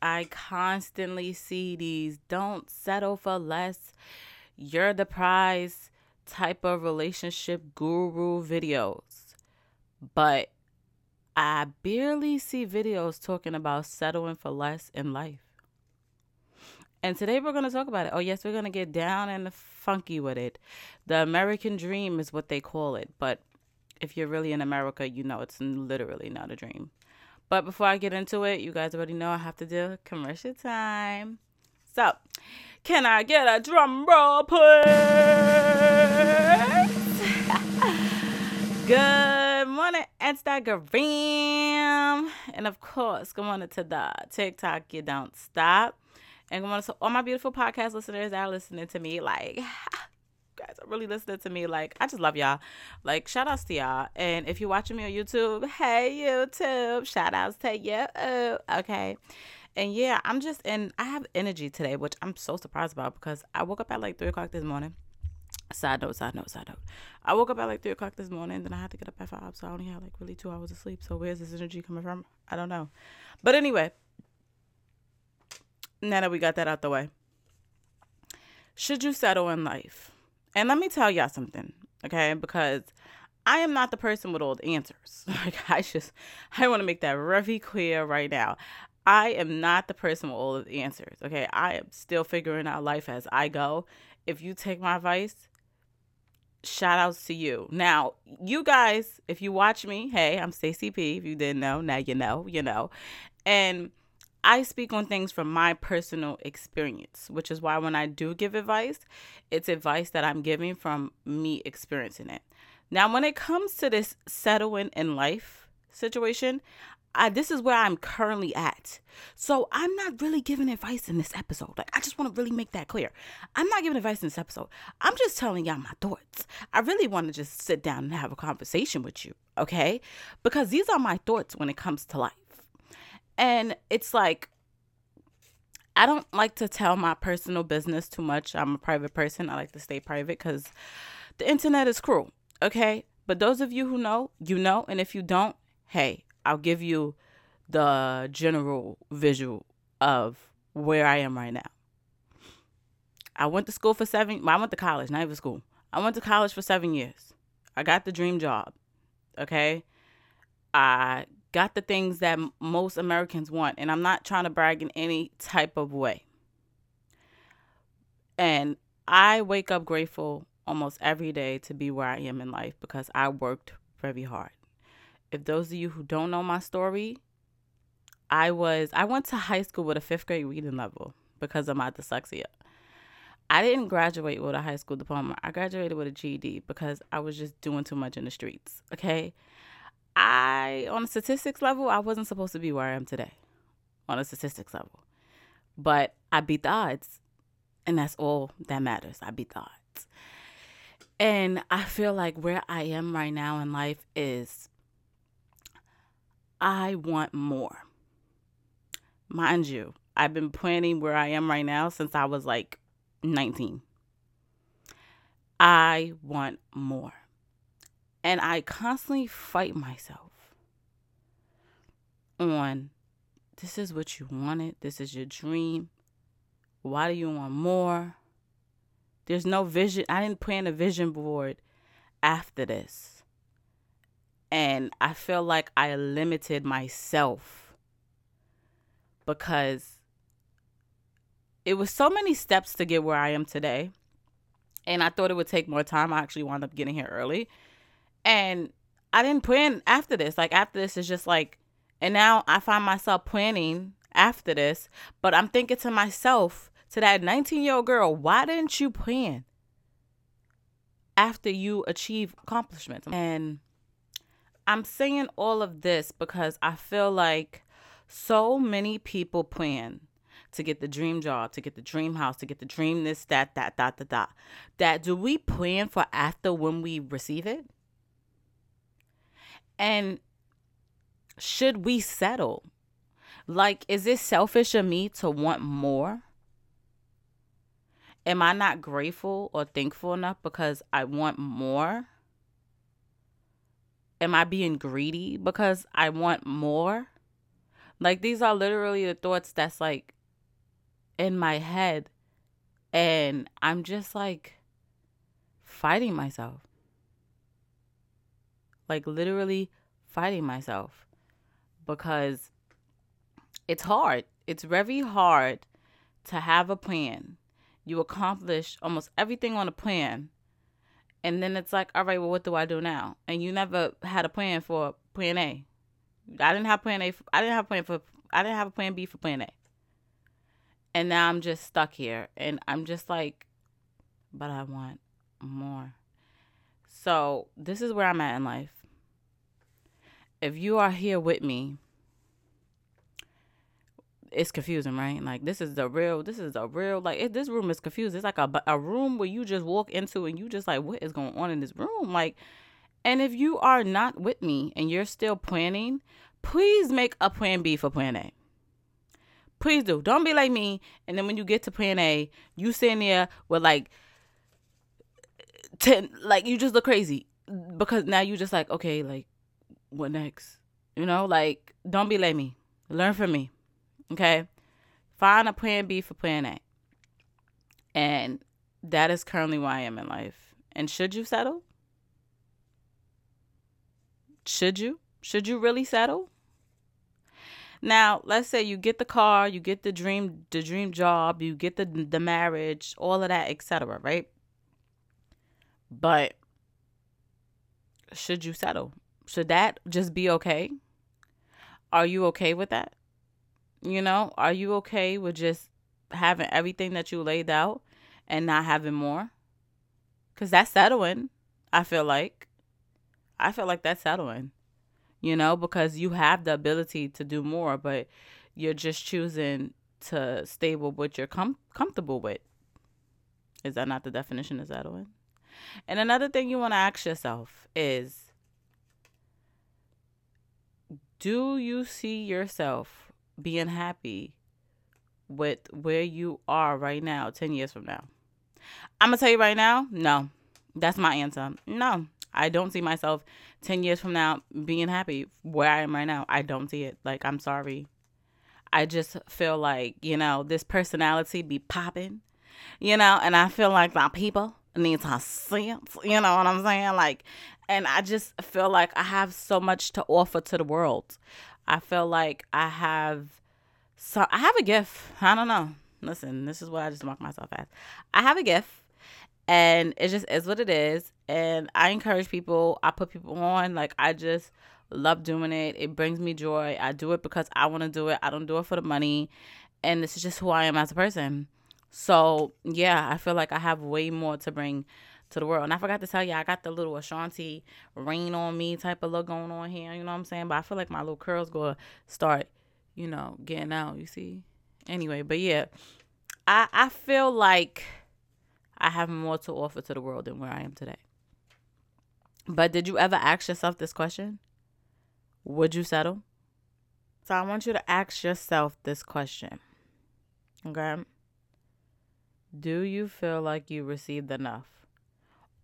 I constantly see these don't settle for less. You're the prize type of relationship guru videos. But I barely see videos talking about settling for less in life. And today we're going to talk about it. Oh, yes, we're going to get down and funky with it. The American dream is what they call it. But if you're really in America, you know it's literally not a dream. But before I get into it, you guys already know I have to do commercial time. So, can I get a drum roll, please? good morning, Instagram. And of course, good morning to the TikTok, you don't stop. And good morning to all my beautiful podcast listeners that are listening to me. Like, guys are really listening to me. Like, I just love y'all. Like, shout outs to y'all. And if you're watching me on YouTube, hey, YouTube, shout outs to you. Okay. And yeah, I'm just in, I have energy today, which I'm so surprised about because I woke up at like 3 o'clock this morning. Side note, side note, side note. I woke up at like 3 o'clock this morning, then I had to get up at 5, so I only had like really two hours of sleep. So where's this energy coming from? I don't know. But anyway, now that we got that out the way, should you settle in life? And let me tell y'all something, okay? Because I am not the person with all the answers. Like I just I want to make that very clear right now. I am not the person with all of the answers. Okay. I am still figuring out life as I go. If you take my advice, shout outs to you. Now, you guys, if you watch me, hey, I'm Stacey P. If you didn't know, now you know, you know. And I speak on things from my personal experience, which is why when I do give advice, it's advice that I'm giving from me experiencing it. Now, when it comes to this settling in life situation, I, this is where I'm currently at. So I'm not really giving advice in this episode. Like, I just want to really make that clear. I'm not giving advice in this episode. I'm just telling y'all my thoughts. I really want to just sit down and have a conversation with you, okay? Because these are my thoughts when it comes to life. And it's like, I don't like to tell my personal business too much. I'm a private person. I like to stay private because the internet is cruel. Okay. But those of you who know, you know. And if you don't, hey, I'll give you the general visual of where I am right now. I went to school for seven. Well, I went to college, not even school. I went to college for seven years. I got the dream job. Okay. I got the things that most Americans want. And I'm not trying to brag in any type of way. And I wake up grateful almost every day to be where I am in life because I worked very hard. If those of you who don't know my story, I was I went to high school with a 5th grade reading level because of my dyslexia. I didn't graduate with a high school diploma. I graduated with a GED because I was just doing too much in the streets, okay? I, on a statistics level, I wasn't supposed to be where I am today on a statistics level. But I beat the odds. And that's all that matters. I beat the odds. And I feel like where I am right now in life is I want more. Mind you, I've been planning where I am right now since I was like 19. I want more. And I constantly fight myself on this is what you wanted, this is your dream. Why do you want more? There's no vision. I didn't plan a vision board after this. And I feel like I limited myself because it was so many steps to get where I am today. And I thought it would take more time. I actually wound up getting here early. And I didn't plan after this. Like after this is just like and now I find myself planning after this, but I'm thinking to myself, to that 19 year old girl, why didn't you plan after you achieve accomplishments? And I'm saying all of this because I feel like so many people plan to get the dream job, to get the dream house, to get the dream this, that, that, that, that, that. That do we plan for after when we receive it? And should we settle? Like, is it selfish of me to want more? Am I not grateful or thankful enough because I want more? Am I being greedy because I want more? Like these are literally the thoughts that's like in my head and I'm just like fighting myself. Like literally fighting myself because it's hard. It's very hard to have a plan. You accomplish almost everything on a plan. And then it's like, all right, well, what do I do now? And you never had a plan for plan A. I didn't have plan A. For, I didn't have plan for. I didn't have a plan B for plan A. And now I'm just stuck here, and I'm just like, but I want more. So this is where I'm at in life. If you are here with me, it's confusing, right? Like this is the real. This is a real. Like this room is confused. It's like a a room where you just walk into and you just like, what is going on in this room? Like, and if you are not with me and you're still planning, please make a plan B for plan A. Please do. Don't be like me. And then when you get to plan A, you sitting there with like ten, like you just look crazy because now you just like, okay, like what next? You know, like don't be like me. Learn from me. Okay. Find a plan B for plan A. And that is currently where I am in life. And should you settle? Should you? Should you really settle? Now, let's say you get the car, you get the dream the dream job, you get the the marriage, all of that, etc., right? But should you settle? Should that just be okay? Are you okay with that? You know, are you okay with just having everything that you laid out and not having more? Cuz that's settling, I feel like. I feel like that's settling you know, because you have the ability to do more, but you're just choosing to stay with what you're com- comfortable with. Is that not the definition of settling? And another thing you want to ask yourself is do you see yourself being happy with where you are right now 10 years from now? I'm going to tell you right now, no. That's my answer. No. I don't see myself 10 years from now being happy where I am right now. I don't see it. Like, I'm sorry. I just feel like, you know, this personality be popping, you know, and I feel like my people need to sense, you know what I'm saying? Like, and I just feel like I have so much to offer to the world. I feel like I have so I have a gift. I don't know. Listen, this is what I just mark myself as. I have a gift and it just is what it is and i encourage people i put people on like i just love doing it it brings me joy i do it because i want to do it i don't do it for the money and this is just who i am as a person so yeah i feel like i have way more to bring to the world and i forgot to tell you i got the little ashanti rain on me type of look going on here you know what i'm saying but i feel like my little curls gonna start you know getting out you see anyway but yeah i i feel like I have more to offer to the world than where I am today. But did you ever ask yourself this question? Would you settle? So I want you to ask yourself this question. Okay? Do you feel like you received enough?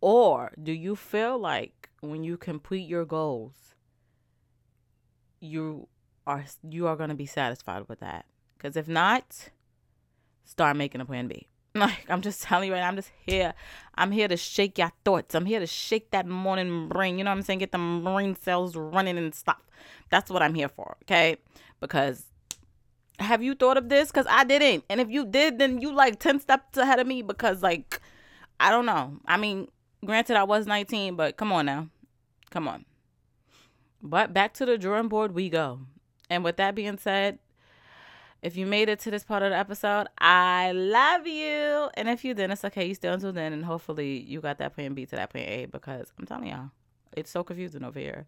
Or do you feel like when you complete your goals, you are you are going to be satisfied with that? Cuz if not, start making a plan B. Like I'm just telling you right now, I'm just here. I'm here to shake your thoughts. I'm here to shake that morning brain. You know what I'm saying? Get the brain cells running and stuff. That's what I'm here for. Okay? Because have you thought of this? Because I didn't. And if you did, then you like 10 steps ahead of me because like I don't know. I mean, granted I was 19, but come on now. Come on. But back to the drawing board we go. And with that being said, if you made it to this part of the episode, I love you. And if you didn't, it's okay. You still until then, and hopefully you got that plan B to that plan A because I'm telling y'all, it's so confusing over here.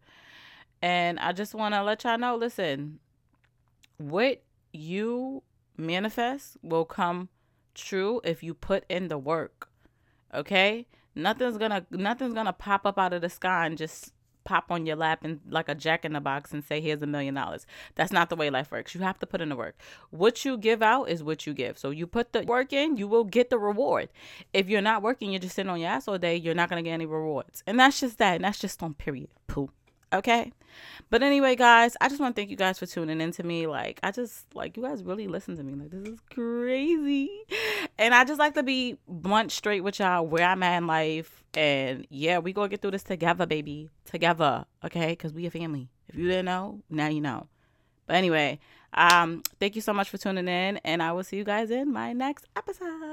And I just want to let y'all know listen, what you manifest will come true if you put in the work. Okay? Nothing's gonna nothing's gonna pop up out of the sky and just pop on your lap and like a jack in the box and say here's a million dollars. That's not the way life works. You have to put in the work. What you give out is what you give. So you put the work in you will get the reward. If you're not working you're just sitting on your ass all day you're not going to get any rewards. And that's just that. And that's just on period. Poo Okay. But anyway, guys, I just want to thank you guys for tuning in to me. Like, I just like you guys really listen to me. Like, this is crazy. And I just like to be blunt straight with y'all where I'm at in life. And yeah, we gonna get through this together, baby. Together. Okay? Because we a family. If you didn't know, now you know. But anyway, um, thank you so much for tuning in, and I will see you guys in my next episode.